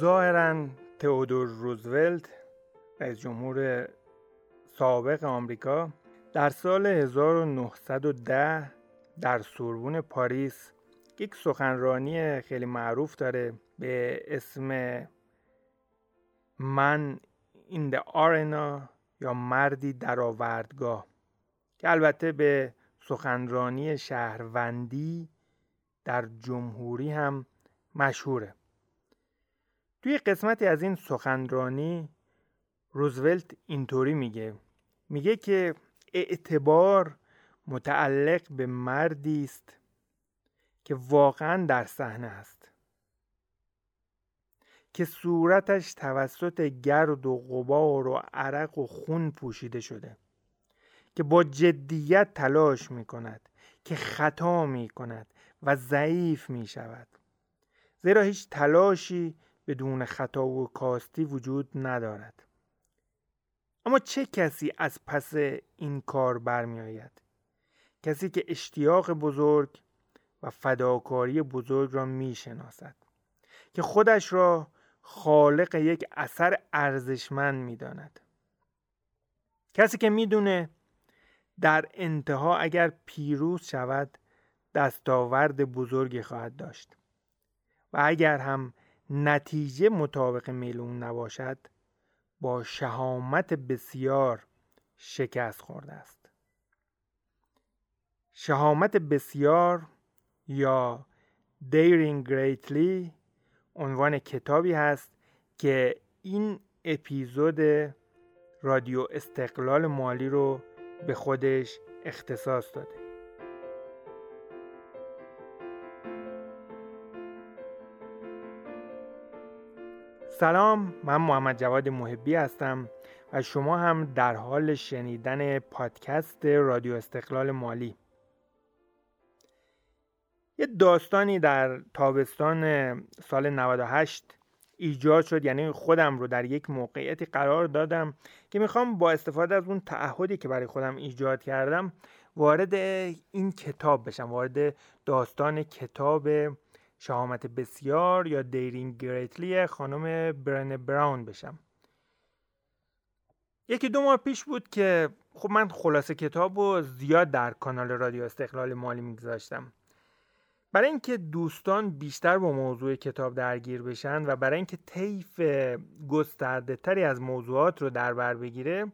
ظاهرا تئودور روزولت رئیس جمهور سابق آمریکا در سال 1910 در سوربون پاریس یک سخنرانی خیلی معروف داره به اسم من این د آرنا یا مردی در آوردگاه که البته به سخنرانی شهروندی در جمهوری هم مشهوره. توی قسمتی از این سخنرانی روزولت اینطوری میگه. میگه که اعتبار متعلق به مردی است که واقعا در صحنه است. که صورتش توسط گرد و غبار و عرق و خون پوشیده شده. که با جدیت تلاش می کند که خطا می کند و ضعیف می شود زیرا هیچ تلاشی بدون خطا و کاستی وجود ندارد اما چه کسی از پس این کار برمی آید؟ کسی که اشتیاق بزرگ و فداکاری بزرگ را می شناسد که خودش را خالق یک اثر ارزشمند می داند. کسی که می‌دونه در انتها اگر پیروز شود دستاورد بزرگی خواهد داشت و اگر هم نتیجه مطابق میلون نباشد با شهامت بسیار شکست خورده است. شهامت بسیار یا Daring Greatly عنوان کتابی هست که این اپیزود رادیو استقلال مالی رو به خودش اختصاص داده. سلام من محمد جواد محبی هستم و شما هم در حال شنیدن پادکست رادیو استقلال مالی. یه داستانی در تابستان سال 98 ایجاد شد یعنی خودم رو در یک موقعیتی قرار دادم که می‌خوام با استفاده از اون تعهدی که برای خودم ایجاد کردم وارد این کتاب بشم وارد داستان کتاب شهامت بسیار یا دیرینگ گریتلی خانم برن براون بشم. یکی دو ماه پیش بود که خب من خلاصه کتاب رو زیاد در کانال رادیو استقلال مالی میگذاشتم. برای اینکه دوستان بیشتر با موضوع کتاب درگیر بشن و برای اینکه طیف گسترده تری از موضوعات رو در بر بگیره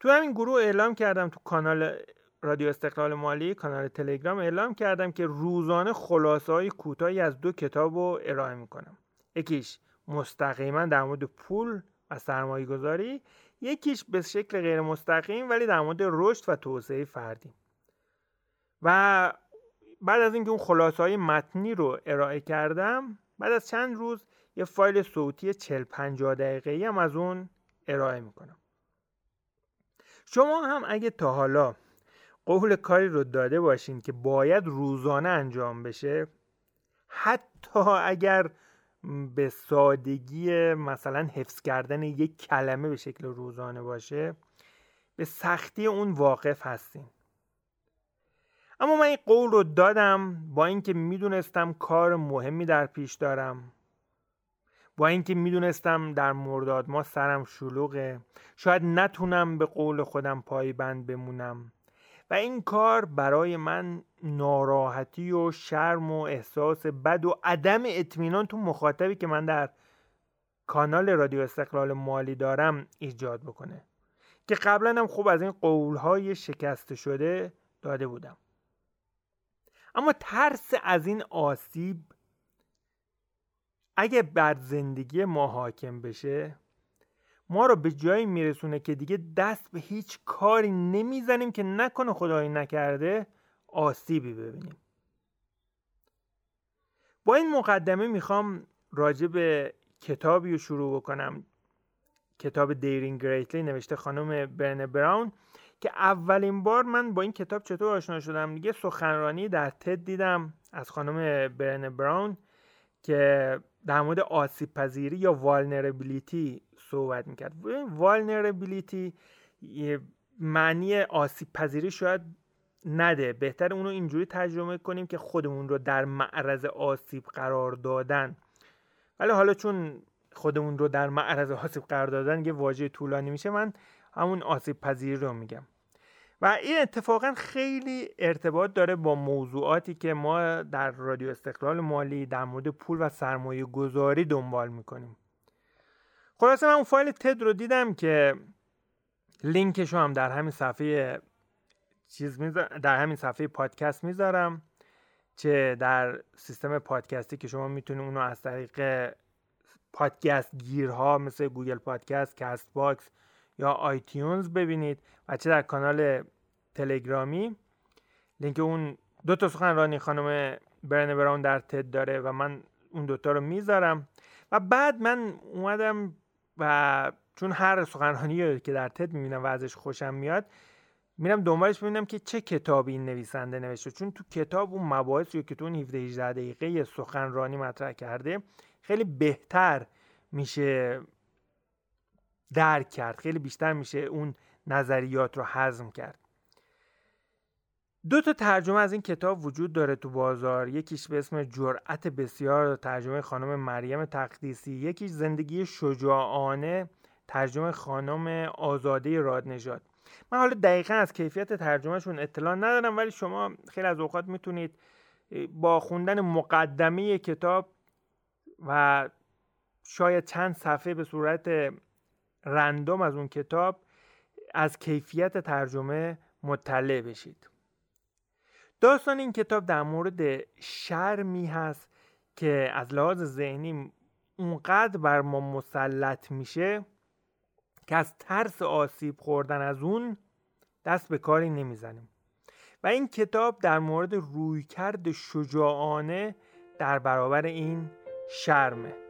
تو همین گروه اعلام کردم تو کانال رادیو استقلال مالی کانال تلگرام اعلام کردم که روزانه خلاصه های کوتاهی از دو کتاب رو ارائه می‌کنم. یکیش مستقیما در مورد پول و سرمایه گذاری یکیش به شکل غیر مستقیم ولی در مورد رشد و توسعه فردی. و بعد از اینکه اون خلاصه های متنی رو ارائه کردم بعد از چند روز یه فایل صوتی 40 50 دقیقه هم از اون ارائه می‌کنم. شما هم اگه تا حالا قول کاری رو داده باشین که باید روزانه انجام بشه. حتی اگر به سادگی مثلا حفظ کردن یک کلمه به شکل روزانه باشه به سختی اون واقف هستین. اما من این قول رو دادم با اینکه می‌دونستم کار مهمی در پیش دارم. با اینکه می‌دونستم در مرداد ما سرم شلوغه. شاید نتونم به قول خودم پایبند بمونم. و این کار برای من ناراحتی و شرم و احساس بد و عدم اطمینان تو مخاطبی که من در کانال رادیو استقلال مالی دارم ایجاد بکنه. که قبلا هم خوب از این قولهای شکسته شده داده بودم. اما ترس از این آسیب اگه بر زندگی ما حاکم بشه ما رو به جایی میرسونه که دیگه دست به هیچ کاری نمی‌زنیم که نکنه خدایی نکرده آسیبی ببینیم. با این مقدمه می‌خوام راجع به کتابی رو شروع بکنم. کتاب دیرینگ گریتلی نوشته خانم برن براون که اولین بار من با این کتاب چطور آشنا شدم؟ دیگه سخنرانی در تد دیدم از خانم برن براون که در مورد آسیب پذیری یا والنربیلیتی صحبت می‌کرد. والنربیلیتی معنی آسیب پذیری شاید نده. بهتر اونو اینجوری ترجمه کنیم که خودمون رو در معرض آسیب قرار دادن. ولی حالا چون خودمون رو در معرض آسیب قرار دادن یه واژه طولانی میشه من همون آسیب پذیری رو میگم. و این اتفاقا خیلی ارتباط داره با موضوعاتی که ما در رادیو استقلال مالی در مورد پول و سرمایه گذاری دنبال می‌کنیم. خلاصه من اون فایل تد رو دیدم که لینکش رو هم در همین صفحه چیز در همین صفحه پادکست می‌ذارم چه در سیستم پادکستی که شما می‌تونید اونو از طریق پادکست گیرها مثل Google Podcast، Castbox یا iTunes ببینید و چه در کانال تلگرامی. لینک اون دو تا سخنرانی خانم برن براون در TED داره و من اون دوتا رو می‌ذارم. و بعد من اومدم و چون هر سخنرانی که در تد می‌بینم و ازش خوشم میاد میرم دنبالش ببینم که چه کتابی این نویسنده نوشته. چون تو کتاب اون مباحث رو که تو اون 17 18 دقیقه سخنرانی مطرح کرده خیلی بهتر میشه درک کرد. خیلی بیشتر میشه اون نظریات رو هضم کرد. دو تا ترجمه از این کتاب وجود داره تو بازار. یکیش به اسم جرأت بسیار ترجمه خانم مریم تقدیسی. یکیش زندگی شجاعانه ترجمه خانم آزاده رادنژاد. من حالا دقیقا از کیفیت ترجمهشون اطلاع ندارم ولی شما خیلی از اوقات می‌تونید با خوندن مقدمه کتاب و شاید چند صفحه به صورت رندوم از اون کتاب از کیفیت ترجمه مطلع بشید. داستان این کتاب در مورد شرمی هست که از لحاظ ذهنی اونقدر بر ما مسلط میشه که از ترس آسیب خوردن از اون دست به کاری نمی‌زنیم. و این کتاب در مورد رویکرد شجاعانه در برابر این شرمه.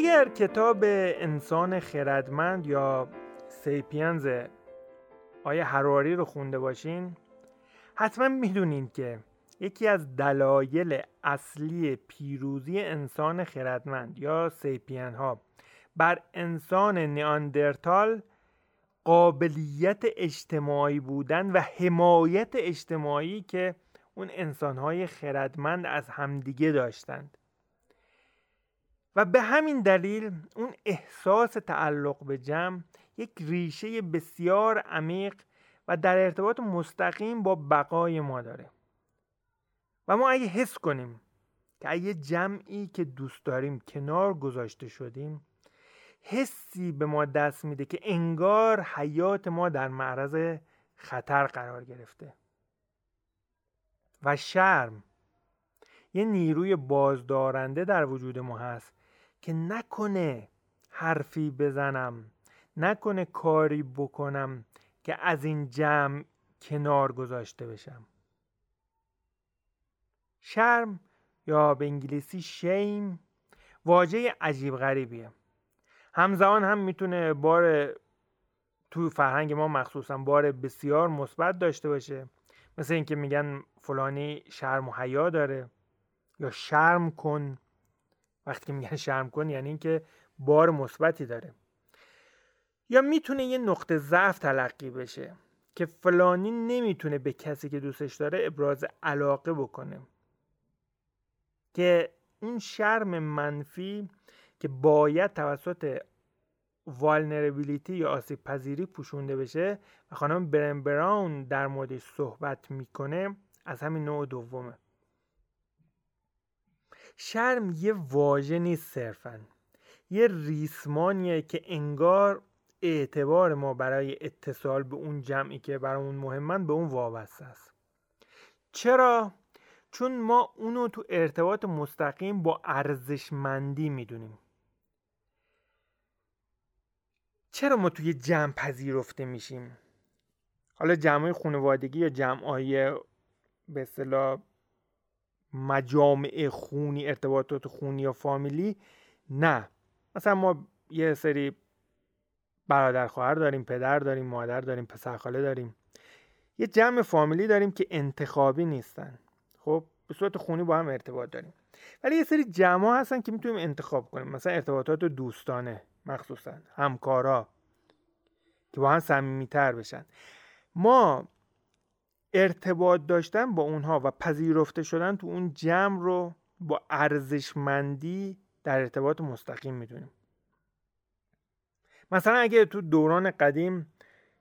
اگر کتاب انسان خردمند یا سیپینز آیه حراری رو خونده باشین حتما می‌دونین که یکی از دلایل اصلی پیروزی انسان خردمند یا سیپین ها بر انسان نیاندرتال قابلیت اجتماعی بودن و حمایت اجتماعی که اون انسانهای خردمند از همدیگه داشتند. و به همین دلیل اون احساس تعلق به جمع یک ریشه بسیار عمیق و در ارتباط مستقیم با بقای ما داره. و ما اگه حس کنیم که اگه جمعی که دوست داریم کنار گذاشته شدیم حسی به ما دست میده که انگار حیات ما در معرض خطر قرار گرفته. و شرم یه نیروی بازدارنده در وجود ما هست که نکنه حرفی بزنم نکنه کاری بکنم که از این جمع کنار گذاشته بشم. شرم یا به انگلیسی شیم واژه عجیب غریبیه. همزمان هم می‌تونه بار تو فرهنگ ما مخصوصا بار بسیار مثبت داشته باشه. مثل اینکه میگن فلانی شرم و حیا داره یا شرم کن. وقتی میگن شرم کن یعنی اینکه بار مثبتی داره. یا می‌تونه یه نقطه ضعف تلقی بشه که فلانی نمی‌تونه به کسی که دوستش داره ابراز علاقه بکنه. که اون شرم منفی که باید توسط والنربیلیتی یا آسیب پذیری پوشونده بشه و خانم برن براون در موردش صحبت می‌کنه از همین نوع دومه. شرم یه واژه نیست صرفا. یه ریسمانیه که انگار اعتبار ما برای اتصال به اون جمعی که برامون مهمن به اون وابسته است. چرا؟ چون ما اونو تو ارتباط مستقیم با ارزشمندی می‌دونیم. چرا ما توی جمع پذیرفته میشیم؟ حالا جمعای خانوادگی یا جمعای به اصطلاح مجامع خونی ارتباطات خونی یا فامیلی؟ نه. مثلا ما یه سری برادر خواهر داریم پدر داریم مادر داریم پسر خاله داریم. یه جمع فامیلی داریم که انتخابی نیستن. خب به صورت خونی با هم ارتباط داریم. ولی یه سری جمع هستن که می‌تونیم انتخاب کنیم. مثلا ارتباطات دوستانه مخصوصا همکارا که با هم صمیمیتر بشن. ما ارتباط داشتن با اونها و پذیرفته شدن تو اون جمع رو با ارزشمندی در ارتباط مستقیم می‌دونیم. مثلا اگه تو دوران قدیم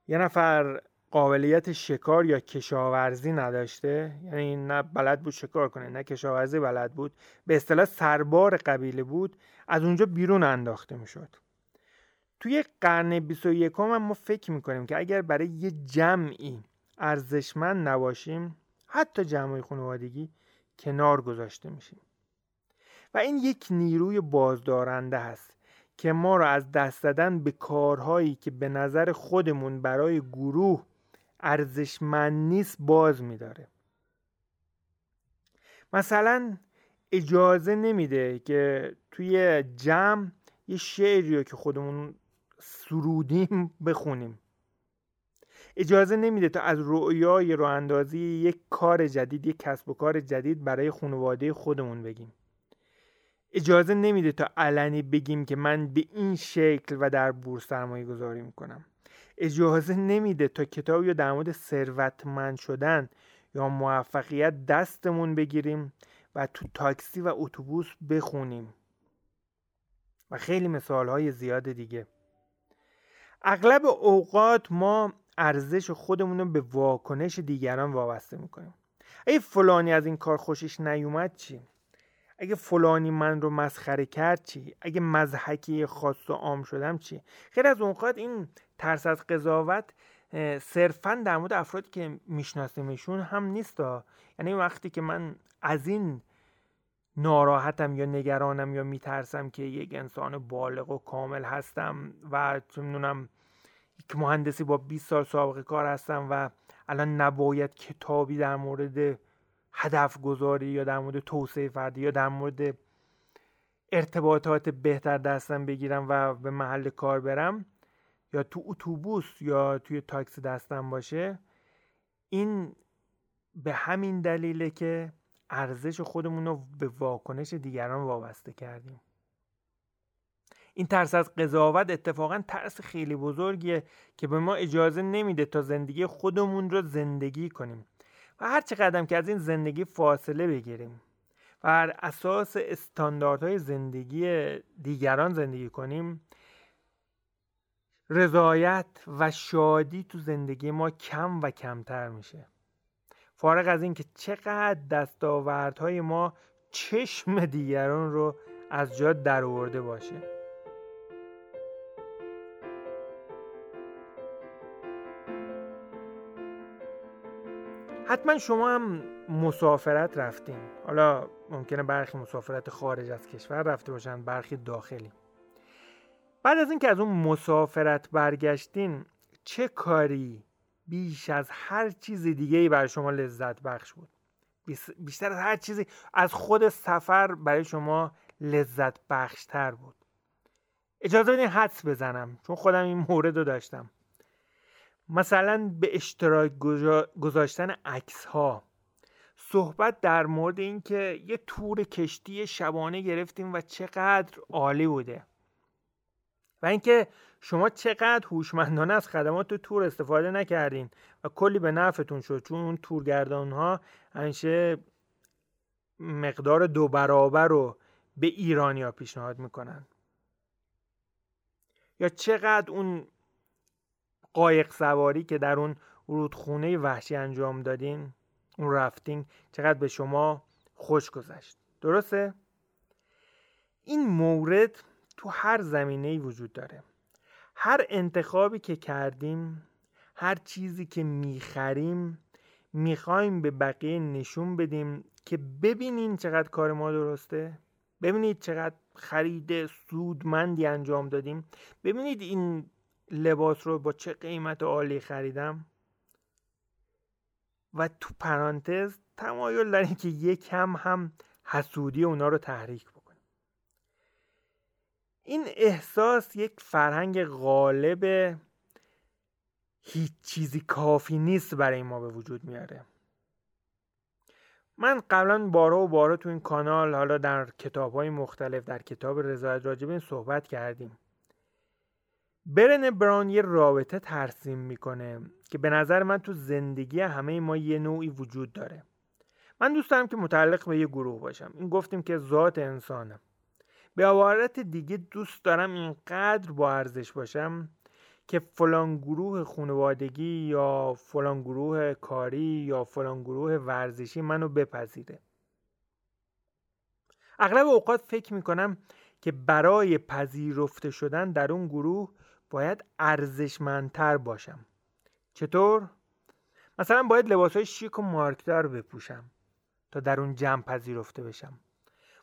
یه نفر قابلیت شکار یا کشاورزی نداشته یعنی نه بلد بود شکار کنه نه کشاورزی بلد بود به اصطلاح سربار قبیله بود از اونجا بیرون انداخته می‌شد. توی قرن 21 هم ما فکر می‌کنیم که اگر برای یه جمعی ارزشمند نباشیم حتی جمعی خانوادگی کنار گذاشته میشیم. و این یک نیروی بازدارنده هست که ما را از دست دادن به کارهایی که به نظر خودمون برای گروه ارزشمند نیست باز میداره. مثلا اجازه نمیده که توی جمع یه شعری رو که خودمون سرودیم بخونیم. اجازه نمیده تا از رؤیای رو اندازی یک کار جدید یک کسب و کار جدید برای خانواده خودمون بگیم. اجازه نمیده تا علنی بگیم که من به این شکل و در بورس سرمایه گذاری می‌کنم. اجازه نمیده تا کتابی یا در مورد ثروتمند شدن یا موفقیت دستمون بگیریم و تو تاکسی و اتوبوس بخونیم. و خیلی مثال های زیاد دیگه. اغلب اوقات ما ارزش خودمون رو به واکنش دیگران وابسته می‌کنیم اگه فلانی از این کار خوشش نیومد چی؟ اگه فلانی من رو مسخره کرد چی؟ اگه مزحکی خاص و عام شدم چی؟ خیلی از اوقات این ترس از قضاوت صرفا در مورد افرادی که میشناسیمشون هم نیست یعنی وقتی که من از این ناراحتم یا نگرانم یا میترسم که یک انسان بالغ و کامل هستم و چه می‌دونم یک مهندسی با 20 سال سابقه کار هستم و الان نباید کتابی در مورد هدف گذاری یا در مورد توسعه فردی یا در مورد ارتباطات بهتر دستم بگیرم و به محل کار برم یا تو اتوبوس یا توی تاکسی دستم باشه این به همین دلیله که ارزش خودمون رو به واکنش دیگران وابسته کردیم. این ترس از قضاوت اتفاقا ترس خیلی بزرگیه که به ما اجازه نمیده تا زندگی خودمون رو زندگی کنیم و هر قدم که از این زندگی فاصله بگیریم و بر اساس استانداردهای زندگی دیگران زندگی کنیم رضایت و شادی تو زندگی ما کم و کمتر میشه. فارغ از اینکه چقدر دستاوردهای ما چشم دیگران رو از جا درآورده باشه. حتما شما هم مسافرت رفتین. حالا ممکنه برخی مسافرت خارج از کشور رفته باشن برخی داخلی. بعد از اینکه از اون مسافرت برگشتین چه کاری بیش از هر چیز دیگه ای برای شما لذت بخش بود؟ بیشتر از هر چیزی از خود سفر برای شما لذت بخشتر بود. اجازه بدین حدس بزنم چون خودم این مورد رو داشتم. مثلا به اشتراک گذاشتن عکس ها صحبت در مورد اینکه یه تور کشتی شبانه گرفتیم و چقدر عالی بوده. و اینکه شما چقدر هوشمندانه از خدمات تور استفاده نکردین و کلی به نفعتون شد چون اون تورگردان ها همیشه مقدار دو برابر رو به ایرانیا پیشنهاد می‌کنن. یا چقدر اون قایق سواری که در اون رودخونه وحشی انجام دادین اون رفتینگ چقدر به شما خوش گذشت. درسته؟ این مورد تو هر زمینه وجود داره. هر انتخابی که کردیم هر چیزی که می‌خریم می‌خوایم به بقیه نشون بدیم که ببینین چقدر کار ما درسته. ببینید چقدر خرید سودمندی انجام دادیم. ببینید این لباس رو با چه قیمت عالی خریدم؟ و تو پرانتز تمایل داریم که یکم هم حسودی اونا رو تحریک بکنیم این احساس یک فرهنگ غالب هیچ چیزی کافی نیست برای ما به وجود میاره. من قبلا بارها و بارها تو این کانال حالا در کتاب های مختلف در کتاب رضایت راجب این صحبت کردیم. برن براون یه رابطه ترسیم می‌کنه که به نظر من تو زندگی همه ما یه نوعی وجود داره. من دوست دارم که متعلق به یه گروه باشم. این گفتیم که ذات انسانم به عبارت دیگه دوست دارم اینقدر با ارزش باشم که فلان گروه خانوادگی یا فلان گروه کاری یا فلان گروه ورزشی منو بپذیره. اغلب اوقات فکر می‌کنم که برای پذیرفته شدن در اون گروه باید ارزشمندتر باشم. چطور؟ مثلا باید لباس های شیک و مارکدار بپوشم تا در اون جمع پذیرفته بشم.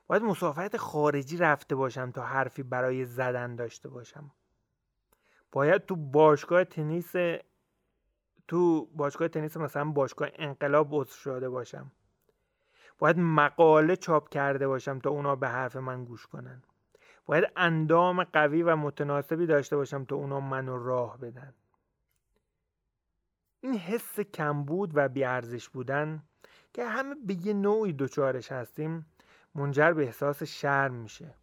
باید مسافرت خارجی رفته باشم تا حرفی برای زدن داشته باشم. باید تو باشگاه تنیس تو باشگاه تنیس مثلا باشگاه انقلاب عضو شده باشم. باید مقاله چاپ کرده باشم تا اونا به حرف من گوش کنن. باید اندام قوی و متناسبی داشته باشم تا اونا منو راه بدن. این حس کمبود و بیارزش بودن که همه به یه نوعی دچارش هستیم منجر به احساس شرم میشه.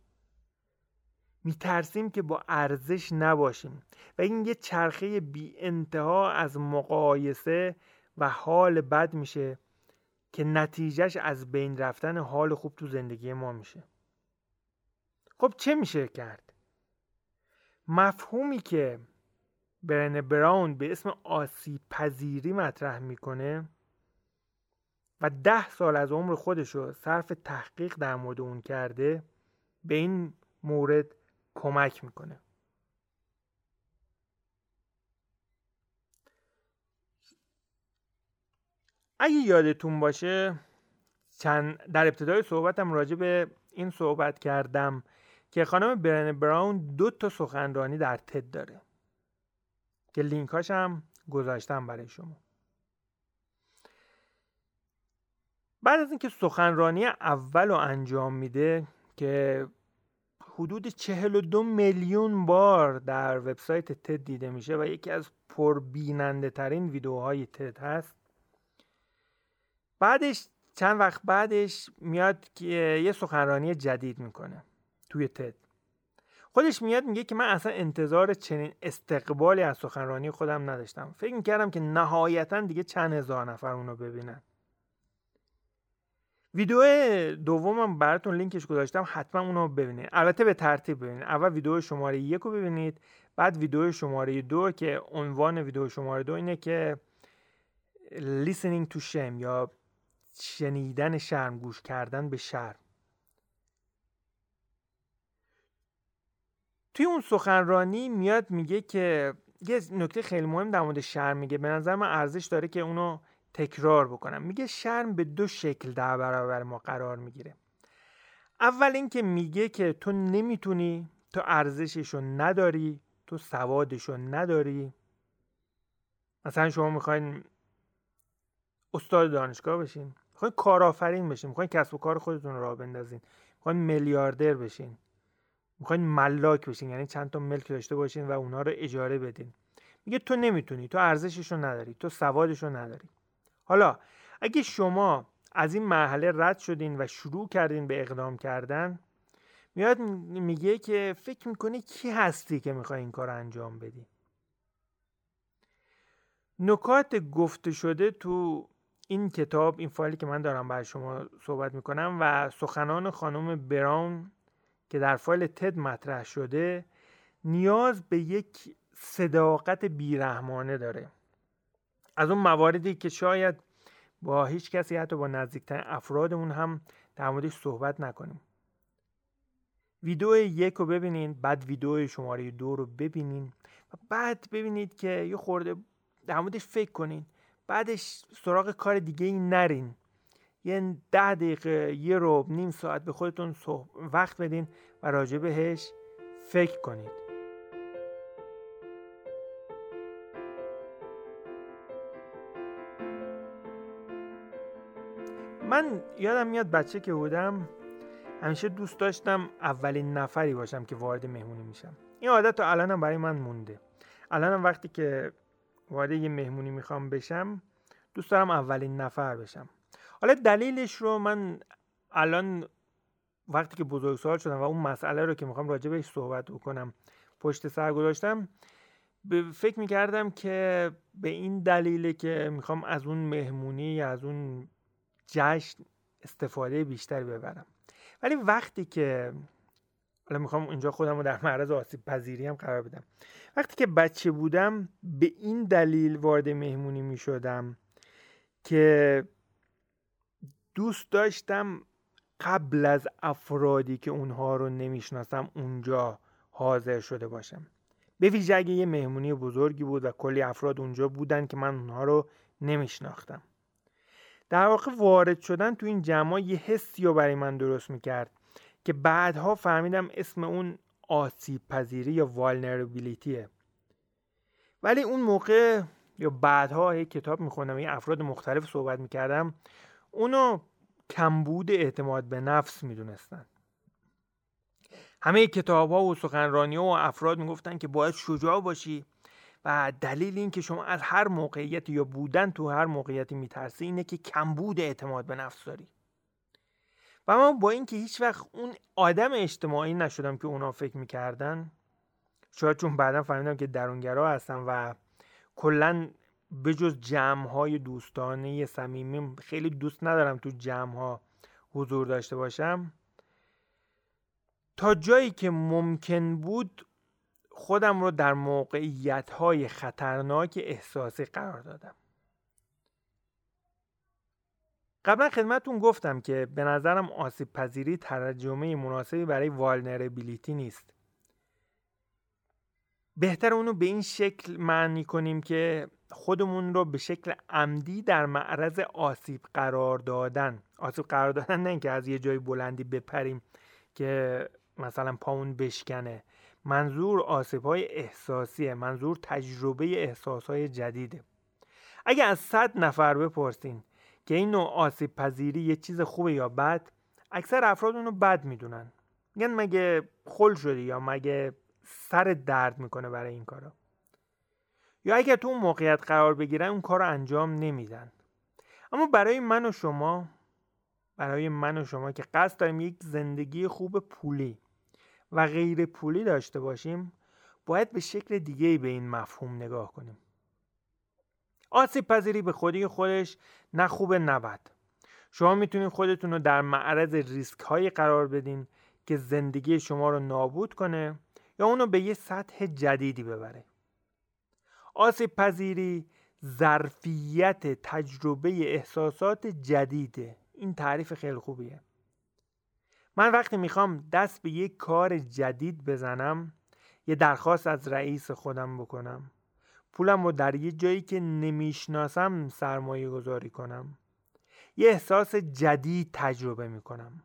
میترسیم که با ارزش نباشیم و این یه چرخه بی انتها از مقایسه و حال بد میشه که نتیجهش از بین رفتن حال خوب تو زندگی ما میشه. خب چه میشه کرد؟ مفهومی که برن براون به اسم آسیب پذیری مطرح می‌کنه و ده سال از عمر خودش رو صرف تحقیق در مورد اون کرده به این مورد کمک می‌کنه اگه یادتون باشه چند در ابتدای صحبتم راجع به این صحبت کردم که خانم برن براون دو تا سخنرانی در تد داره. که لینکاش هم گذاشتم برای شما. بعد از اینکه سخنرانی اول رو انجام میده که حدود 42 میلیون بار در وبسایت تد دیده میشه و یکی از پربیننده ترین ویدیوهای تد هست. بعدش چند وقت بعدش میاد که یه سخنرانی جدید می‌کنه. توی تد. خودش میاد میگه که من اصلا انتظار چنین استقبالی از سخنرانی خودم نداشتم. فکر می‌کردم که نهایتا دیگه چند هزار نفر اونو ببینن. ویدیو دومم براتون لینکش گذاشتم حتما اونو ببینید. البته به ترتیب ببینید. اول ویدیو شماره یک رو ببینید بعد ویدیو شماره دو که عنوان ویدیو شماره دو اینه که listening to shame یا شنیدن شرم گوش کردن به شرم. توی اون سخنرانی میاد میگه که یه نکته خیلی مهم در مورد شرم میگه. به نظر من ارزش داره که اونو تکرار بکنم. میگه شرم به دو شکل در برابر ما قرار می‌گیره. اول اینکه میگه که تو نمی‌تونی تو ارزششو نداری تو سوادشو نداری. مثلا شما می‌خواین استاد دانشگاه بشین می‌خواین کارآفرین بشین می‌خواین کسب و کار خودتون رو راه بندازین می‌خواین میلیاردر بشین. می‌خواین ملاک بشین یعنی چند تا ملک داشته باشین و اونا رو اجاره بدین. میگه تو نمی‌تونی تو ارزششو نداری تو سوادشو نداری. حالا اگه شما از این مرحله رد شدین و شروع کردین به اقدام کردن میاد میگه که فکر می‌کنی کی هستی که می‌خوای این کار انجام بدی؟ نکات گفته شده تو این کتاب این فایلی که من دارم بر شما صحبت می‌کنم و سخنان خانم براون که در فایل تد مطرح شده نیاز به یک صداقت بیرحمانه داره. از اون مواردی که شاید با هیچ کسی حتی با نزدیکترین افرادمون هم در موردش صحبت نکنیم. ویدیو یک رو ببینین بعد ویدیو شماره دو رو ببینین و بعد ببینید که یه خورده در موردش فکر کنین. بعدش سراغ کار دیگه ای نرین. یه ده دقیقه یه رو نیم ساعت به خودتون وقت بدین و راجع بهش فکر کنید. من یادم میاد بچه که بودم همیشه دوست داشتم اولین نفری باشم که وارد مهمونی میشم. این عادت تو الانم برای من مونده. الانم وقتی که وارد یه مهمونی می‌خوام بشم دوست دارم اولین نفر بشم. حالا دلیلش رو من الان وقتی که بزرگسال شدم و اون مسئله رو که می‌خوام راجع بهش صحبت بکنم پشت سر گذاشتم فکر می‌کردم که به این دلیله که می‌خوام از اون مهمونی از اون جشن استفاده بیشتری ببرم. ولی وقتی که حالا می‌خوام اینجا خودم رو در معرض آسیب پذیری هم قرار بدم. وقتی که بچه بودم به این دلیل وارد مهمونی می‌شدم که دوست داشتم قبل از افرادی که اونها رو نمی‌شناسم اونجا حاضر شده باشم. به ویژه اگه یه مهمونی بزرگی بود و کلی افراد اونجا بودن که من اونها رو نمیشناختم. در واقع وارد شدن تو این جمع یه حسی رو برای من درست می‌کرد که بعدها فهمیدم اسم اون آسیب پذیری یا والنربیلیتیه ولی اون موقع یا بعدها یه کتاب میخوندم یه افراد مختلف صحبت می‌کردم. اونو کمبود اعتماد به نفس می‌دونستن. همه کتاب ها و سخنرانی و افراد می‌گفتن که باید شجاع باشی و دلیل این که شما از هر موقعیت یا بودن تو هر موقعیتی میترسی اینه که کمبود اعتماد به نفس داری. و من با اینکه هیچ وقت اون آدم اجتماعی نشدم که اونا فکر می‌کردن شاید چون بعدا فهمیدم که درونگرا هستم و کلا به جز جمع های دوستانه صمیمی خیلی دوست ندارم تو جمع ها حضور داشته باشم. تا جایی که ممکن بود خودم رو در موقعیت های خطرناک احساسی قرار دادم. قبلا خدمتون گفتم که به نظرم آسیب پذیری ترجمه مناسبی برای والنربیلیتی نیست. بهتر اونو به این شکل معنی کنیم که خودمون رو به شکل عمدی در معرض آسیب قرار دادن. آسیب قرار دادن نه اینکه از یه جای بلندی بپریم که مثلا پاون بشکنه. منظور آسیب های احساسیه منظور تجربه احساس های جدیده. اگه از صد نفر بپرسین که این نوع آسیب پذیری یه چیز خوبه یا بد اکثر افراد اونو بد می‌دونن. میگن مگه خل شدی یا مگه سر درد می‌کنه برای این کارا؟ یا اگر تو اون موقعیت قرار بگیرن اون کار رو انجام نمیدن. اما برای من و شما برای من و شما که قصد داریم یک زندگی خوب پولی و غیر پولی داشته باشیم باید به شکل دیگه به این مفهوم نگاه کنیم. آسیب پذیری به خودی خودش نه خوب نه بد. شما می‌تونید خودتون رو در معرض ریسک هایی قرار بدین که زندگی شما رو نابود کنه یا اونو به یه سطح جدیدی ببره. آسیب پذیری ظرفیت تجربه احساسات جدیده این تعریف خیلی خوبیه. من وقتی می‌خوام دست به یک کار جدید بزنم یه درخواست از رئیس خودم بکنم. پولم رو در یه جایی که نمی‌شناسم سرمایه گذاری کنم. یه احساس جدید تجربه می‌کنم.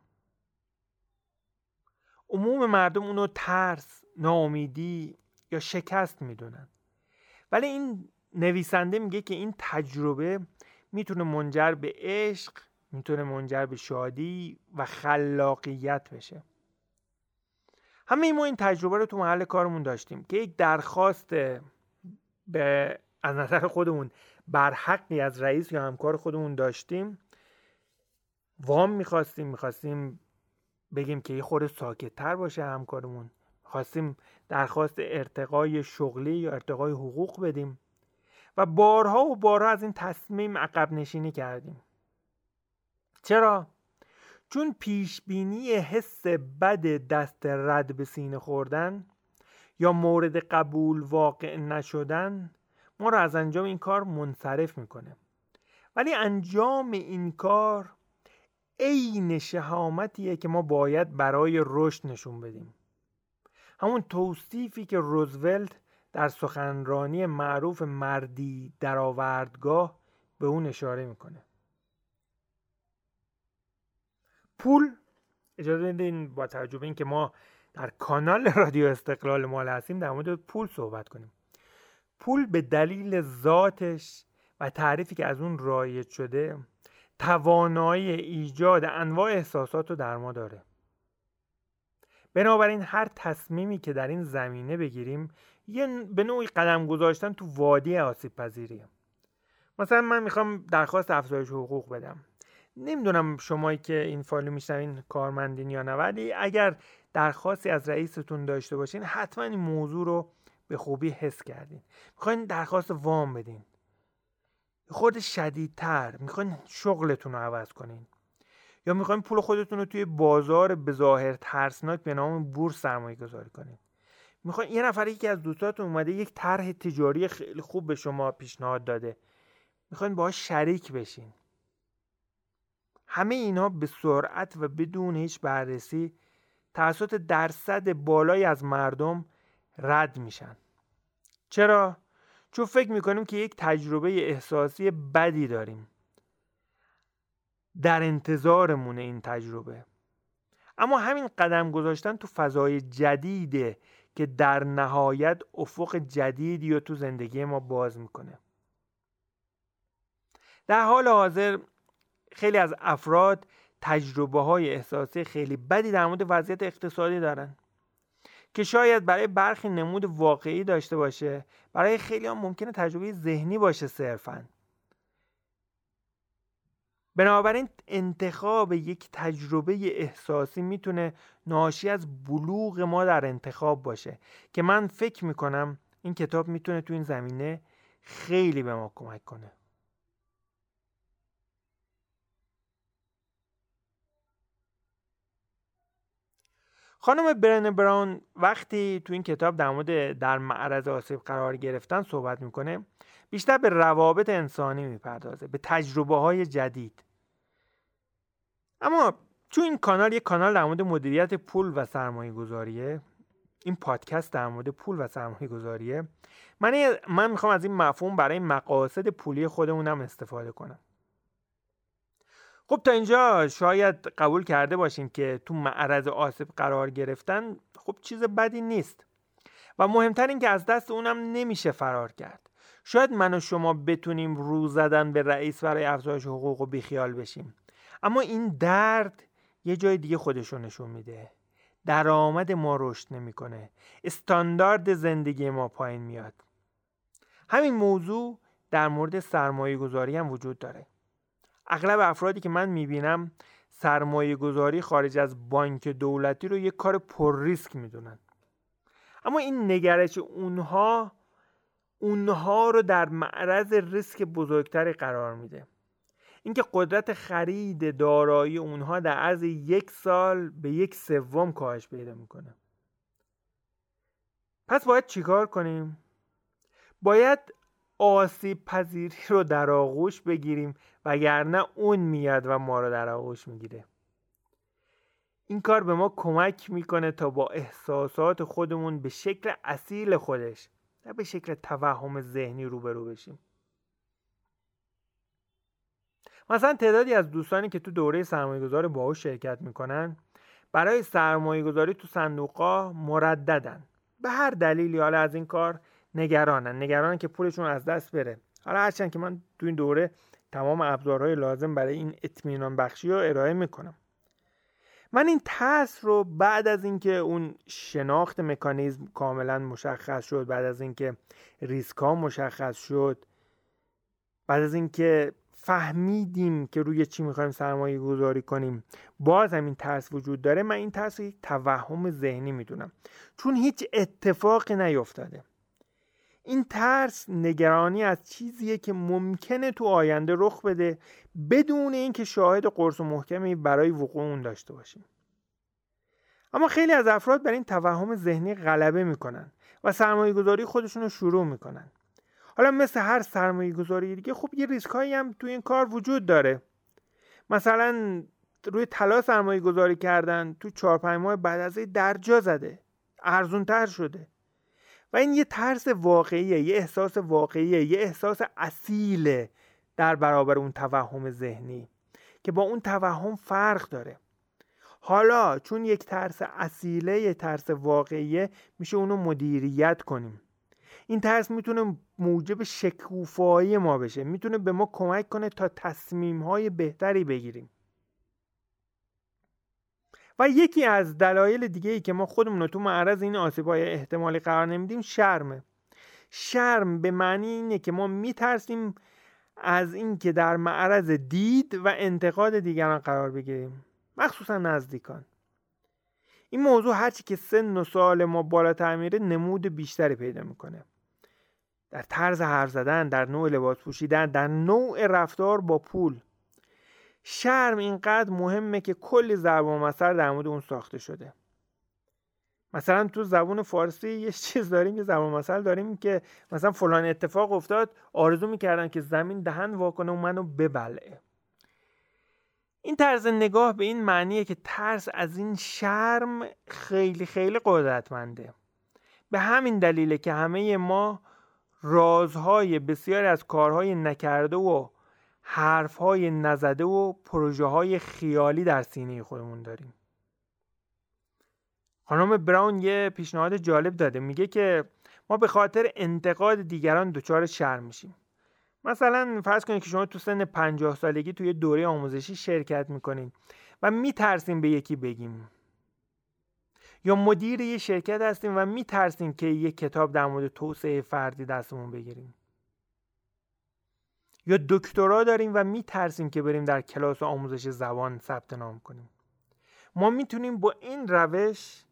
عموم مردم اونو ترس، ناامیدی یا شکست می‌دونن. ولی این نویسنده میگه که این تجربه می‌تونه منجر به عشق می‌تونه منجر به شادی و خلاقیت بشه. همه ما این تجربه رو تو محل کارمون داشتیم که یک درخواست به از نظر خودمون بر حقی از رئیس یا همکار خودمون داشتیم. وام می‌خواستیم می‌خواستیم بگیم که یه خورده ساکتتر باشه همکارمون. خواستیم درخواست ارتقای شغلی یا ارتقای حقوق بدیم و بارها و بارها از این تصمیم عقب نشینی کردیم. چرا؟ چون پیشبینی حس بد دست رد به سینه خوردن یا مورد قبول واقع نشدن ما را از انجام این کار منصرف می‌کنه. ولی انجام این کار عین شهامتیه که ما باید برای رشد نشون بدیم. همون توصیفی که روزولت در سخنرانی معروف مردی در آوردگاه به اون اشاره می‌کنه. پول اجازه بدین با توجه به که ما در کانال رادیو استقلال مال هستیم در مورد پول صحبت کنیم. پول به دلیل ذاتش و تعریفی که از اون رایج شده توانایی ایجاد انواع احساسات رو در ما داره. بنابراین هر تصمیمی که در این زمینه بگیریم یه به نوعی قدم گذاشتن تو وادی آسیب پذیریه. مثلا من می‌خوام درخواست افزایش حقوق بدم. نمی‌دونم شمایی که این فایل میشنوین کارمندین یا نه ولی اگر درخواستی از رئیستون داشته باشین حتما این موضوع رو به خوبی حس کردین. می‌خواین درخواست وام بدین. خود شدیدتر می‌خواین شغلتون رو عوض کنین. یا می‌خواین پول خودتون رو توی بازار به ظاهر ترسناک به نام بورس سرمایه گذاری کنین می‌خواین یه نفر یکی از دوستاتون اومده یک طرح تجاری خیلی خوب به شما پیشنهاد داده. می‌خواین باهاش شریک بشین. همه اینا به سرعت و بدون هیچ بررسی توسط درصد بالایی از مردم رد میشن. چرا؟ چون فکر می‌کنیم که یک تجربه احساسی بدی داریم. در انتظارمون این تجربه. اما همین قدم گذاشتن تو فضای جدیده که در نهایت افق جدیدی رو تو زندگی ما باز می‌کنه. در حال حاضر خیلی از افراد تجربه های احساسی خیلی بدی در مورد وضعیت اقتصادی دارن که شاید برای برخی نمود واقعی داشته باشه برای خیلی هم ممکنه تجربه ذهنی باشه صرفا. بنابراین انتخاب یک تجربه احساسی می‌تونه ناشی از بلوغ ما در انتخاب باشه. که من فکر می‌کنم این کتاب می‌تونه تو این زمینه خیلی به ما کمک کنه. خانم برن براون وقتی تو این کتاب در مورد در معرض آسیب قرار گرفتن صحبت می‌کنه بیشتر به روابط انسانی می‌پردازه به تجربه های جدید. اما تو این کانال یک کانال در مورد مدیریت پول و سرمایه گذاریه این پادکست در مورد پول و سرمایه گذاریه من, من می‌خوام از این مفهوم برای مقاصد پولی خودمونم استفاده کنم. خب تا اینجا شاید قبول کرده باشین که تو معرض آسیب قرار گرفتن خب چیز بدی نیست. و مهمتر این که از دست اونم نمیشه فرار کرد. شاید من و شما بتونیم رو زدن به رئیس برای افزایش حقوق و بیخیال بشیم. اما این درد یه جای دیگه خودشو نشون میده. درآمد ما رشد نمی‌کنه. استاندارد زندگی ما پایین میاد. همین موضوع در مورد سرمایه گذاری هم وجود داره. اغلب افرادی که من می‌بینم سرمایه گذاری خارج از بانک دولتی رو یک کار پر ریسک می‌دونن. اما این نگرش اونها اونها رو در معرض ریسک بزرگتری قرار میده. اینکه قدرت خرید دارایی اونها در عرض یک سال به یک سوم کاهش پیدا می‌کنه. پس باید چیکار کنیم؟ باید آسیب پذیری رو در آغوش بگیریم وگرنه اون میاد و ما رو در آغوش می‌گیره. این کار به ما کمک می‌کنه تا با احساسات خودمون به شکل اصیل خودش نه به شکل توهم ذهنی روبرو بشیم. مثلا تعدادی از دوستانی که تو دوره سرمایه گذار باهوش شرکت می‌کنن برای سرمایه گذاری تو صندوقا مرددن. به هر دلیلی حالا از این کار نگرانن. نگرانن که پولشون از دست بره. حالا هرچند که من تو این دوره تمام ابزارهای لازم برای این اطمینان بخشی رو ارائه می‌کنم. من این ترس رو بعد از اینکه اون شناخت مکانیزم کاملا مشخص شد بعد از اینکه ریسک ها مشخص شد بعد از اینکه فهمیدیم که روی چی می‌خوایم سرمایه گذاری کنیم باز هم این ترس وجود داره من این ترس رو یک توهم ذهنی می‌دونم. چون هیچ اتفاقی نیفتاده. این ترس نگرانی از چیزیه که ممکنه تو آینده رخ بده بدون اینکه شاهد قرص و محکمی برای وقوع اون داشته باشیم. اما خیلی از افراد بر این توهم ذهنی غلبه می‌کنن و سرمایه گذاری خودشون رو شروع می‌کنن. حالا مثل هر سرمایه گذاری دیگه خب یه ریسک هم تو این کار وجود داره. مثلا روی طلا سرمایه گذاری کردن تو چهار پنج ماه بعد از درجا زده. ارزون تر شده. و این یه ترس واقعیه یه احساس واقعیه یه احساس اصیله در برابر اون توهم ذهنی که با اون توهم فرق داره. حالا چون یک ترس اصیله یه ترس واقعیه میشه اونو مدیریت کنیم. این ترس می‌تونه موجب شکوفایی ما بشه می‌تونه به ما کمک کنه تا تصمیم های بهتری بگیریم. و یکی از دلایل دیگه ای که ما خودمون رو تو معرض این های احتمالی قرار نمیدیم شرمه. شرم به معنی اینه که ما میترسیم از اینکه در معرض دید و انتقاد دیگران قرار بگیریم مخصوصا نزدیکان. این موضوع هرچی که سن و سال ما بالاتر میره نمود بیشتری پیدا می‌کنه. در طرز حرف زدن در نوع لباس پوشیدن در نوع رفتار با پول. شرم اینقدر مهمه که کلی ضرب و مثل در مورد اون ساخته شده. مثلا تو زبون فارسی یه چیز داریم یه زبان مثل داریم که مثلا فلان اتفاق افتاد آرزو می‌کردن که زمین دهن واکنه و منو ببلعه این طرز نگاه به این معنیه که ترس از این شرم خیلی خیلی قدرتمنده. به همین دلیله که همه ما رازهای بسیاری از کارهای نکرده و حرفهای نزده و پروژه های خیالی در سینه خودمون داریم. خانم براون یه پیشنهاد جالب داده. میگه که ما به خاطر انتقاد دیگران دچار شرم میشیم. مثلا فرض کنید که شما تو سن 50 سالگی توی دوره آموزشی شرکت می‌کنین و میترسیم به یکی بگیم. یا مدیر یه شرکت هستیم و میترسیم که یه کتاب در مورد توسعه فردی دستمون بگیریم یا دکترا داریم و میترسیم که بریم در کلاس آموزش زبان ثبت نام کنیم. ما می‌تونیم با این روش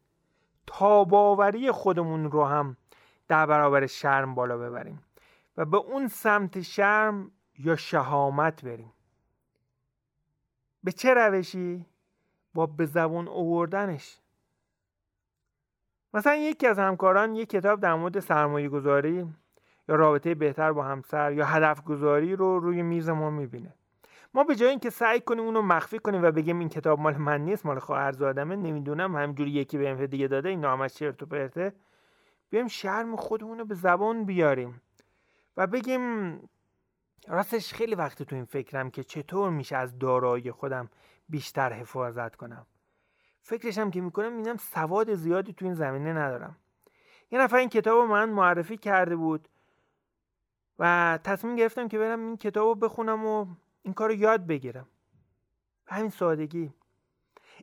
تاباوری خودمون رو هم در برابر شرم بالا ببریم و به اون سمت شرم یا شهامت بریم. به چه روشی؟ با به زبون اووردنش مثلا یکی از همکاران یک کتاب در مورد سرمایه گذاری یا رابطه بهتر با همسر یا هدف گذاری رو روی میز ما می‌بینه. ما به جای اینکه سعی کنیم اونو مخفی کنیم و بگیم این کتاب مال من نیست مال خواهرزادمه نمی‌دونم همجوری یکی به دیگه داده این نامش چرت و پرته بیایم شرم خودمون رو به زبان بیاریم و بگیم راستش خیلی وقت تو این فکرم که چطور میشه از دارایی خودم بیشتر حفاظت کنم. فکرشم که می‌کنم میدم سواد زیادی تو این زمینه ندارم. یه نفر این کتاب من معرفی کرده بود. و تصمیم گرفتم که برم این کتاب رو بخونم و این کار رو یاد بگیرم. همین سادگی.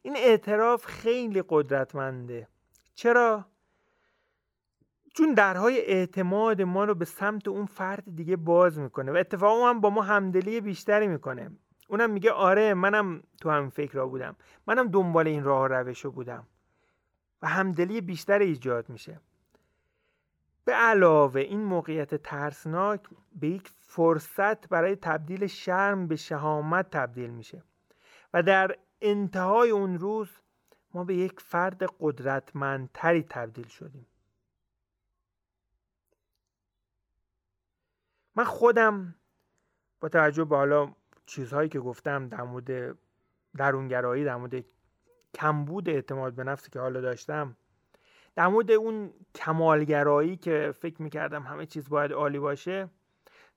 این اعتراف خیلی قدرتمنده. چرا؟ چون درهای اعتماد ما رو به سمت اون فرد دیگه باز می‌کنه و اتفاقا هم با ما همدلی بیشتری می‌کنه. اونم میگه آره منم تو هم فکر را بودم. منم دنبال این راه روش رو بودم. و همدلی بیشتر ایجاد میشه. به علاوه این موقعیت ترسناک به یک فرصت برای تبدیل شرم به شهامت تبدیل میشه و در انتهای اون روز ما به یک فرد قدرتمندتری تبدیل شدیم. من خودم با توجه به حالا چیزهایی که گفتم در مورد درونگرایی در مورد کمبود اعتماد به نفسی که حالا داشتم در مورد اون کمالگرایی که فکر می‌کردم همه چیز باید عالی باشه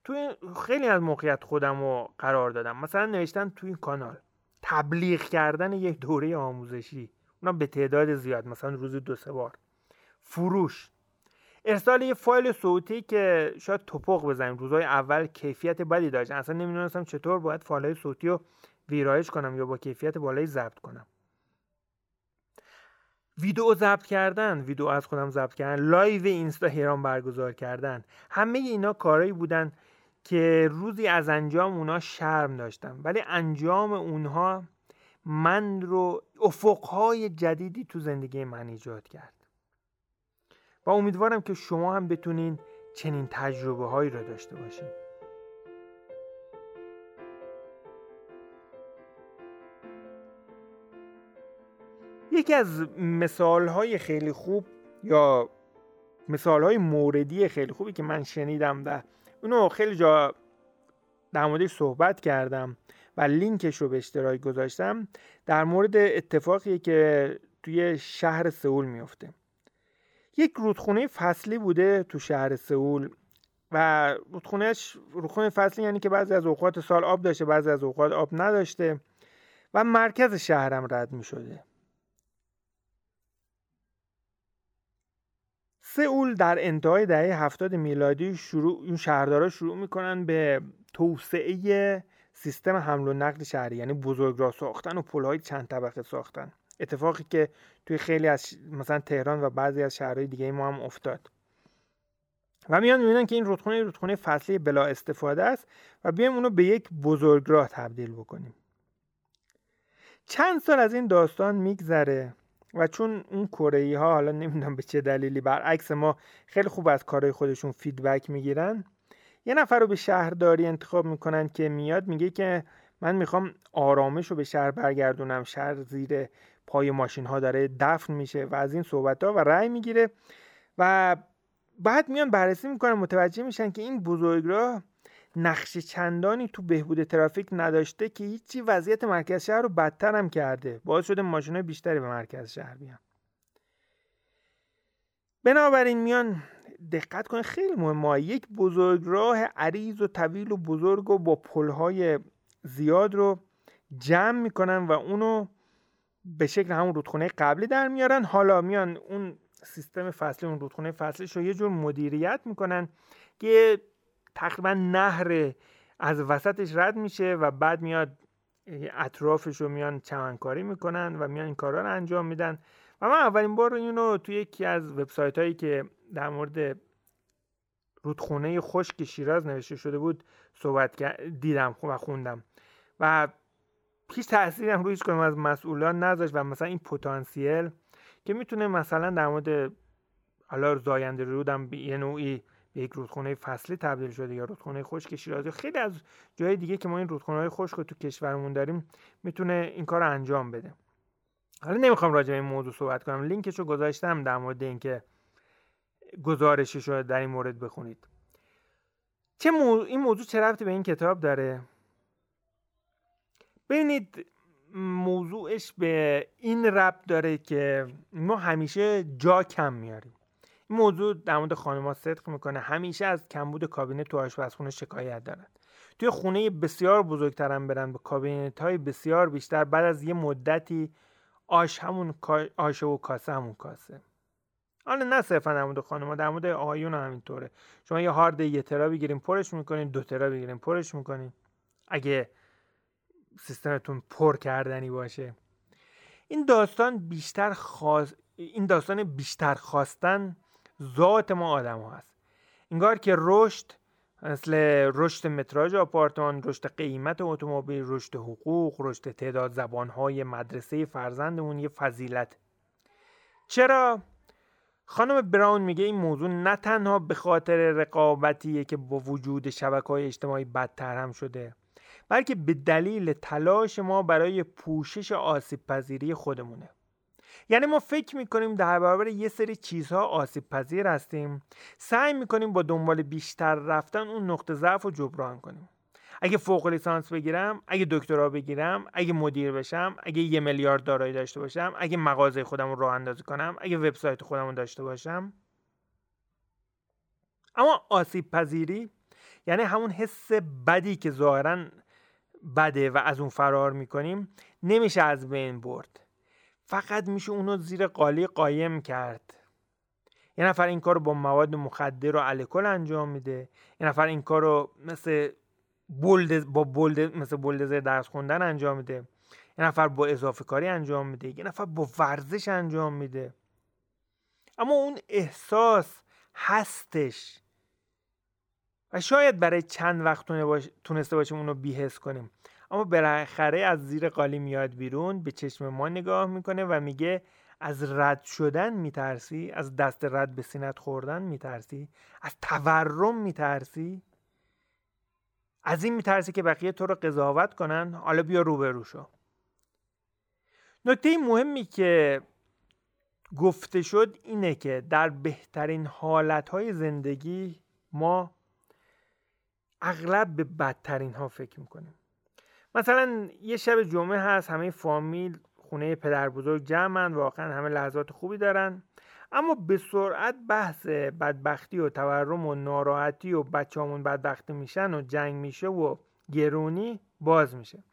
توی خیلی از موقعیت خودم رو قرار دادم. مثلا نوشتن این کانال تبلیغ کردن یک دوره آموزشی. اونم به تعداد زیاد مثلا روز دو سه بار. فروش. ارسال یه فایل صوتی که شاید توپق بزنیم. روزهای اول کیفیت بدی داشت. اصلا نمی‌دونستم چطور باید فایل صوتی رو ویرایش کنم یا با کیفیت بالایی ضبط کنم. ویدیو ضبط کردن ویدیو از خودم ضبط کردن live اینستاگرام برگزار کردن. همه اینا کارهایی بودن که روزی از انجام اونها شرم داشتم. ولی انجام اونها من رو افقهای جدیدی تو زندگی من ایجاد کرد. و امیدوارم که شما هم بتونین چنین تجربه هایی رو داشته باشین. یکی از مثال های خیلی خوب یا مثال های موردی خیلی خوبی که من شنیدم و اونو خیلی جا در موردش صحبت کردم و لینکش رو به اشتراک گذاشتم در مورد اتفاقی که توی شهر سئول میفته یک رودخونه فصلی بوده تو شهر سئول و رودخونهش رودخونه فصلی یعنی که بعضی از اوقات سال آب داشته بعضی از اوقات آب نداشته و مرکز شهرم رد می شده سئول در انتهای دهه هفتاد میلادی شروع این شهردارا شروع می‌کنن به توسعه سیستم حمل و نقل شهری یعنی بزرگراه ساختن و پلهای چند طبقه ساختن. اتفاقی که توی خیلی از مثلا تهران و بعضی از شهرهای دیگه ما هم افتاد. و میان می‌بینن که این رودخونه رودخونه فصلی بلا استفاده است و بیایم اونو به یک بزرگراه تبدیل بکنیم. چند سال از این داستان میگذره؟ و چون اون کره ها حالا نمی‌دونم به چه دلیلی برعکس ما خیلی خوب از کارهای خودشون فیدبک می‌گیرن یه نفر رو به شهرداری انتخاب می‌کنن که میاد میگه که من می‌خوام آرامش رو به شهر برگردونم شهر زیر پای ماشین ها داره دفن میشه و از این صحبت ها و رأی می‌گیره و بعد میان بررسی می‌کنن متوجه میشن که این بزرگراه نقش چندانی تو بهبود ترافیک نداشته که هیچی وضعیت مرکز شهر رو بدتر هم کرده. باعث شده ماشین بیشتری به مرکز شهر بیان. بنابراین میان دقت کنید خیلی مهمه. یک بزرگراه عریض و طویل و بزرگ و با پلهای زیاد رو جمع می‌کنن و اونو به شکل همون رودخونه قبلی در میارن. حالا میان اون سیستم فصلی اون رودخونه فصلیش رو یه جور مدیریت می‌کنن که تقریبا نهر از وسطش رد میشه و بعد میاد اطرافش رو میان چمنکاری می‌کنن و میان این کارا رو انجام میدن. و من اولین بار اینو توی یکی از وبسایت هایی که در مورد رودخونه خشک شیراز نوشته شده بود صحبت دیدم و خوندم. و هیچ تأثیری هم روی هیچ از مسئولان نذاشت و مثلا این پتانسیل که می‌تونه مثلا در مورد حالا زاینده رودم یه نوعی به یک رودخونه فصلی تبدیل شده یا رودخونه خشک شیرازی خیلی از جای دیگه که ما این رودخونه های خشک رو تو کشورمون داریم می‌تونه این کار رو انجام بده. حالا نمی‌خوام راجع به این موضوع صحبت کنم. لینکش رو گذاشتم در مورد اینکه گزارشش رو در این مورد بخونید. چه این موضوع چه ربطی به این کتاب داره؟ ببینید موضوعش به این ربط داره که ما همیشه جا کم میاریم. این موضوع در مورد خانم‌ها صدق می‌کنه. همیشه از کمبود کابینت تو آشپزخونه شکایت دارد توی خونه بسیار بزرگترم برن به کابینت های بسیار بیشتر. بعد از یه مدتی آش همون آش و کاسه همون کاسه. حالا نه صرفا در مورد خانم‌ها در مورد آقایون هم همینطوره شما یه هارد یه ترا بگیریم پرش می‌کنین. دو ترا بگیریم پرش می‌کنین. اگه سیستمتون پر کردنی باشه. این داستان بیشتر خواست این داستان بیشتر خواستن ذات ما آدم ها هست. انگار که رشد مثل رشد متراژ آپارتمان رشد قیمت اتومبیل رشد حقوق رشد تعداد زبانهای مدرسه فرزندمون یه فضیلت. چرا؟ خانم براون میگه این موضوع نه تنها به خاطر رقابتیه که با وجود شبکه های اجتماعی بدتر هم شده بلکه به دلیل تلاش ما برای پوشش آسیب پذیری خودمونه. یعنی ما فکر می‌کنیم در برابر یه سری چیزها آسیب پذیر هستیم. سعی می‌کنیم با دنبال بیشتر رفتن اون نقطه ضعف رو جبران کنیم. اگه فوق لیسانس بگیرم اگه دکترا بگیرم اگه مدیر بشم اگه یه میلیارد دارایی داشته باشم اگه مغازه خودم رو راه اندازی کنم اگه وبسایت خودم رو داشته باشم. اما آسیب پذیری یعنی همون حس بدی که ظاهرا بده و از اون فرار می‌کنیم نمیشه از بین برد. فقط میشه اونو زیر قالی قایم کرد. یه نفر این کار با مواد مخدر و الکل انجام میده. یه نفر این کار رو مثل بولد با بولد مثل بولدزر درس خوندن انجام میده. یه نفر با اضافه کاری انجام میده. یه نفر با ورزش انجام میده. اما اون احساس هستش. و شاید برای چند وقت تونسته باشیم اونو بیهس کنیم. اما بالاخره از زیر قالی میاد بیرون به چشم ما نگاه می‌کنه و میگه از رد شدن میترسی؟ از دست رد به سینت خوردن میترسی؟ از تورم میترسی؟ از این میترسی که بقیه تو رو قضاوت کنن؟ حالا بیا روبرو شو. نکته مهمی که گفته شد اینه که در بهترین حالتهای زندگی ما اغلب به بدترین ها فکر می‌کنیم. مثلا یه شب جمعه هست همه فامیل خونه پدر بزرگ جمعن واقعا همه لحظات خوبی دارن. اما به سرعت بحث بدبختی و تورم و ناراحتی و بچه‌مون بدبختی میشن و جنگ میشه و گرونی باز میشه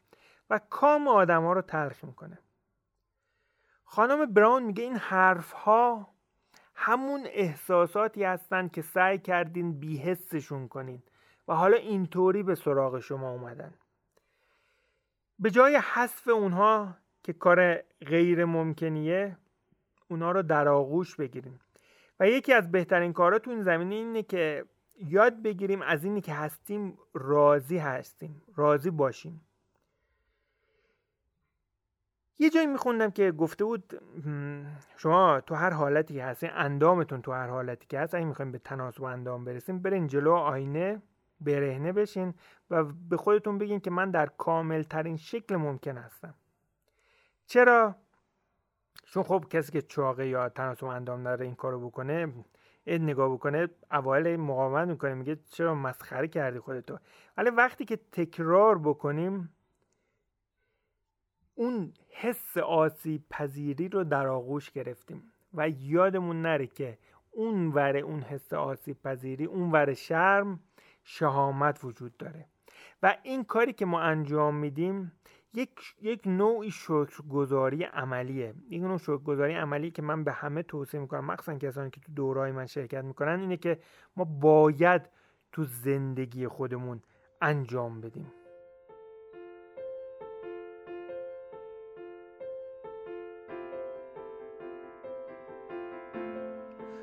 و کام آدم ها رو تلخ می‌کنه. خانم براون میگه این حرف ها همون احساساتی هستند که سعی کردین بیحسشون کنین و حالا اینطوری به سراغ شما اومدن. به جای حذف اونها که کار غیر ممکنیه اونا رو در آغوش بگیریم. و یکی از بهترین کارا تو این زمینه اینه که یاد بگیریم از اینی که هستیم راضی هستیم راضی باشیم. یه جایی میخوندم که گفته بود شما تو هر حالتی که هستین اندامتون تو هر حالتی که هست اگه می‌خوایم به تناسب اندام برسیم برین جلو آینه برهنه بشین و به خودتون بگین که من در کامل ترین شکل ممکن هستم. چرا؟ چون خب کسی که چاقه یا تناسب اندام داره این کارو بکنه این نگاه بکنه اوایل مقاومت می‌کنه میگه چرا مسخره کردی خودتو؟ ولی وقتی که تکرار بکنیم اون حس آسیب پذیری رو در آغوش گرفتیم و یادمون نره که اون ور اون حس آسیب پذیری اون ور شرم شهامت وجود داره. و این کاری که ما انجام میدیم یک, یک نوعی شکرگزاری عملیه. یک نوع شکرگزاری عملی که من به همه توصیه می‌کنم. مخصوصا کسانی که تو دورهای من شرکت می‌کنن اینه که ما باید تو زندگی خودمون انجام بدیم.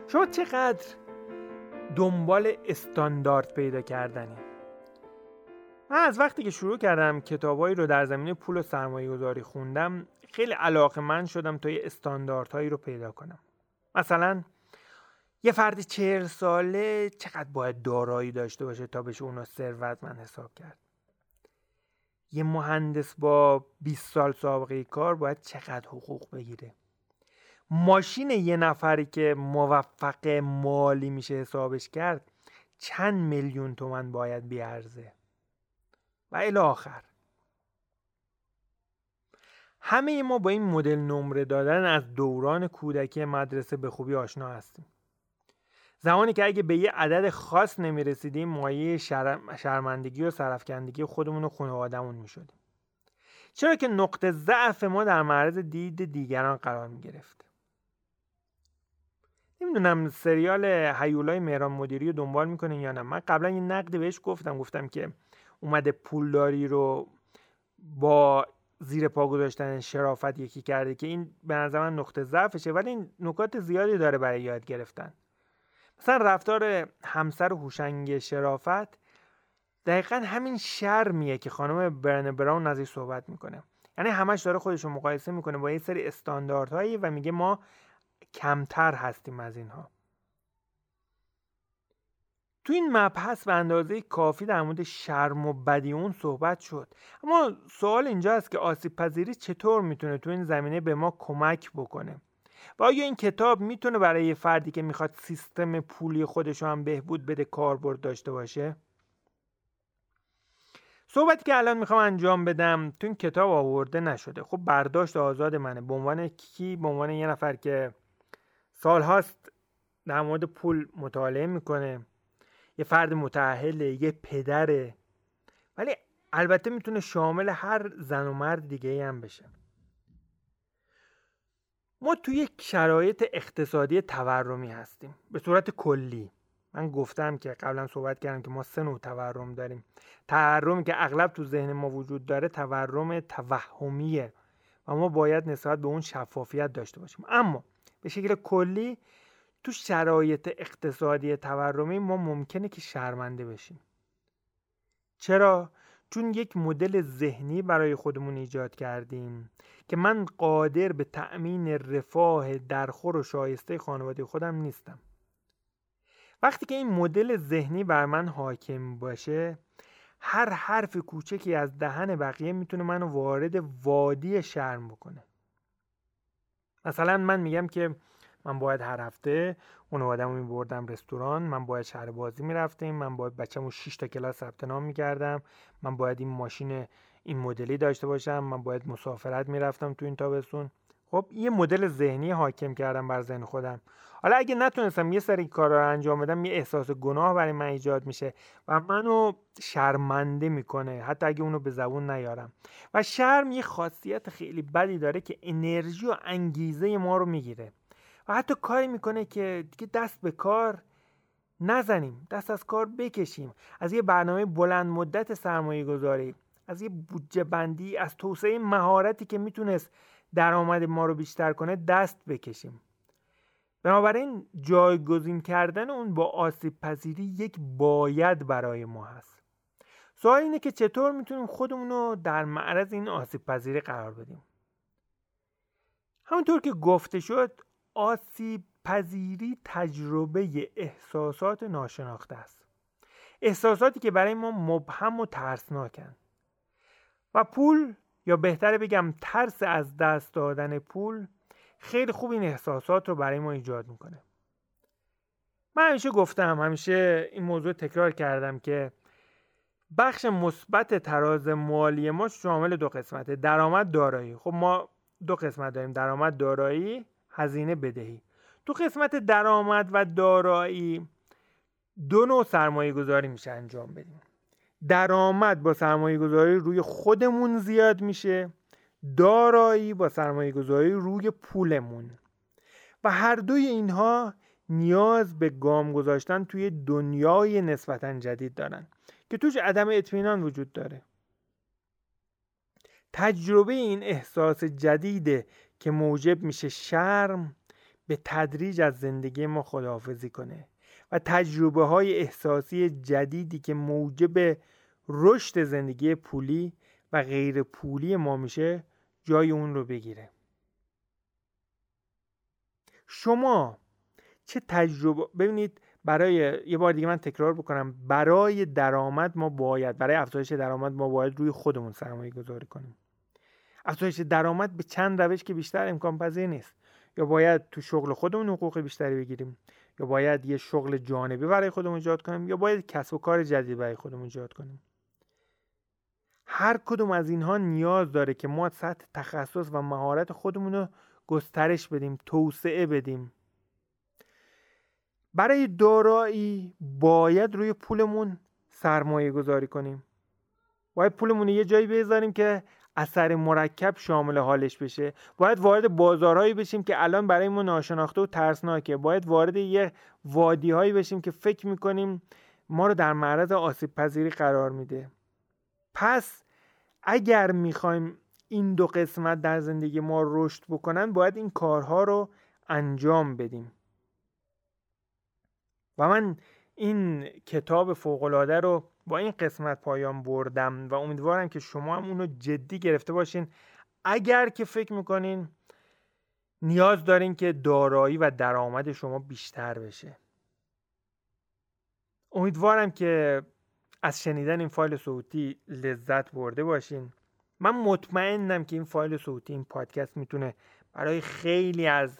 شما چقدر دنبال استاندارد پیدا کردنی من از وقتی که شروع کردم کتابایی رو در زمینه پول و سرمایه گذاری خوندم خیلی علاقه من شدم تا یه استانداردهایی رو پیدا کنم. مثلا یه فرد چهل ساله چقدر باید دارایی داشته باشه تا بشه اونو ثروتمند حساب کرد؟ یه مهندس با 20 سال سابقه کار باید چقدر حقوق بگیره؟ ماشین یه نفری که موفق مالی میشه حسابش کرد چند میلیون تومن باید بیارزه. و الی آخر. همه ما با این مدل نمره دادن از دوران کودکی مدرسه به خوبی آشنا هستیم. زمانی که اگه به یه عدد خاص نمی رسیدیم مایه شرمندگی و سرفکندگی خودمون و خانوادهمون می شدیم چرا که نقطه ضعف ما در معرض دید دیگران قرار می گرفت نمی‌دونم سریال هیولای مهران مدیری رو دنبال می‌کنین یا نه. من قبلا یه نقدی بهش گفتم. گفتم که اومده پولداری رو با زیر پا گذاشتن شرافت یکی کرده که این به نظر من نقطه ضعفشه ولی این نکات زیادی داره برای یاد گرفتن. مثلا رفتار همسر هوشنگ شرافت دقیقا همین شرمیه که خانم برن براون ازش صحبت می‌کنه. یعنی همش داره خودش رو مقایسه می‌کنه با یه سری استانداردهایی و میگه ما کمتر هستیم از اینها. تو این مبحث به اندازه کافی در مورد شرم و بدی اون صحبت شد. اما سوال اینجا است که آسیب پذیری چطور می‌تونه تو این زمینه به ما کمک بکنه؟ و آیا این کتاب می‌تونه برای یه فردی که می‌خواد سیستم پولی خودش هم بهبود بده کاربرد داشته باشه؟ صحبتی که الان می‌خوام انجام بدم تو این کتاب آورده نشده. خب برداشت آزاد منه. به عنوان کی؟ به عنوان یه نفر که سالهاست در مورد پول مطالعه می‌کنه. یه فرد متعهله یه پدره ولی البته می‌تونه شامل هر زن و مرد دیگه هم بشه. ما توی یک شرایط اقتصادی تورمی هستیم. به صورت کلی. من گفتم که قبلا صحبت کردم که ما سه نوع تورم داریم. تورمی که اغلب تو ذهن ما وجود داره تورم توهمیه و ما باید نسبت به اون شفافیت داشته باشیم. اما به شکل کلی تو شرایط اقتصادی تورمی ما ممکنه که شرمنده بشیم. چرا؟ چون یک مدل ذهنی برای خودمون ایجاد کردیم که من قادر به تأمین رفاه درخور و شایسته خانواده خودم نیستم. وقتی که این مدل ذهنی بر من حاکم باشه هر حرف کوچکی از دهن بقیه می‌تونه منو وارد وادی شرم بکنه. مثلا من میگم که من باید هر هفته خانواده‌مو میبردم رستوران من باید شهر بازی می‌رفتیم من باید بچه‌مو 6 تا کلاس ثبت نام می‌کردم من باید این ماشین این مدلی داشته باشم من باید مسافرت می‌رفتم تو این تابستون. خب یه مدل ذهنی حاکم کردم بر ذهن خودم. حالا اگه نتونستم یه سری کارا رو انجام بدم یه احساس گناه برای من ایجاد میشه و منو شرمنده می‌کنه حتی اگه اونو به زبون نیارم. و شرم یه خاصیت خیلی بدی داره که انرژی و انگیزه ما رو می‌گیره. و حتی کاری می‌کنه که دیگه دست به کار نزنیم دست از کار بکشیم. از یه برنامه بلند مدت سرمایه گذاری از یه بودجه بندی از توسعه مهارتی که می‌تونست درآمد ما رو بیشتر کنه دست بکشیم. بنابراین جایگزین کردن اون با آسیب پذیری یک باید برای ما هست. سوال اینه که چطور می‌تونیم خودمون رو در معرض این آسیب پذیری قرار بدیم؟ همونطور که گفته شد آسیب پذیری تجربه احساسات ناشناخته است. احساساتی که برای ما مبهم و ترسناکن. و پول یا بهتره بگم ترس از دست دادن پول خیلی خوب این احساسات رو برای ما ایجاد می‌کنه. من همیشه گفتم همیشه این موضوع تکرار کردم که بخش مثبت تراز مالی ما شامل دو قسمته درآمد دارایی. خب ما دو قسمت داریم درآمد دارایی هزینه بدهی. تو قسمت درآمد و دارایی دو نوع سرمایه گذاری میشه انجام بدیم. درآمد با سرمایه گذاری روی خودمون زیاد میشه. دارایی با سرمایه گذاری روی پولمون. و هر دوی اینها نیاز به گام گذاشتن توی دنیای نسبتا جدید دارن که توش عدم اطمینان وجود داره. تجربه این احساس جدیده که موجب میشه شرم به تدریج از زندگی ما خداحافظی کنه. و تجربه های احساسی جدیدی که موجب رشد زندگی پولی و غیر پولی ما میشه جای اون رو بگیره. شما چه تجربه ببینید برای یه بار دیگه من تکرار بکنم برای درآمد ما باید برای افزایش درآمد ما باید روی خودمون سرمایه گذاری کنیم. افزایش درآمد به چند روش که بیشتر امکان پذیر نیست. یا باید تو شغل خودمون حقوق بیشتری بگیریم. یا باید یه شغل جانبی برای خودمون ایجاد کنیم یا باید کسب و کار جدید برای خودمون ایجاد کنیم؟ هر کدوم از اینها نیاز داره که ما سطح تخصص و مهارت خودمون رو گسترش بدیم توسعه بدیم. برای دارایی باید روی پولمون سرمایه گذاری کنیم. باید پولمون یه جایی بذاریم که اثر مرکب شامل حالش بشه. باید وارد بازارهایی بشیم که الان برای ما ناشناخته و ترسناکه. باید وارد یه وادی هایی بشیم که فکر می‌کنیم ما رو در معرض آسیب پذیری قرار میده. پس اگر می‌خوایم این دو قسمت در زندگی ما رشد بکنن باید این کارها رو انجام بدیم. و من این کتاب فوقالعاده رو با این قسمت پایان بردم و امیدوارم که شما هم اونو جدی گرفته باشین. اگر که فکر می‌کنین نیاز دارین که دارایی و درآمد شما بیشتر بشه. امیدوارم که از شنیدن این فایل صوتی لذت برده باشین. من مطمئنم که این فایل صوتی این پادکست می‌تونه برای خیلی از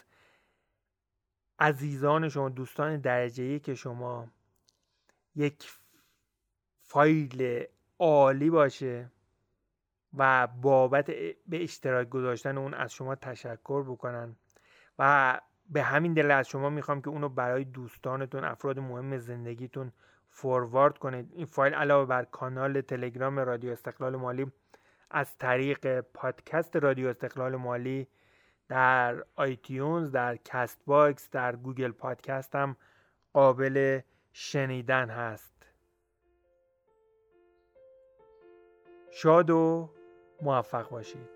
عزیزان شما دوستان درجه که شما یک فایل عالی باشه و بابت به اشتراک گذاشتن اون از شما تشکر بکنن و به همین دلیل از شما می‌خوام که اونو برای دوستانتون افراد مهم زندگیتون forward کنید. این فایل علاوه بر کانال تلگرام رادیو استقلال مالی از طریق پادکست رادیو استقلال مالی در iTunes در Castbox در Google Podcast هم قابل شنیدن هست. شاد و موفق باشید.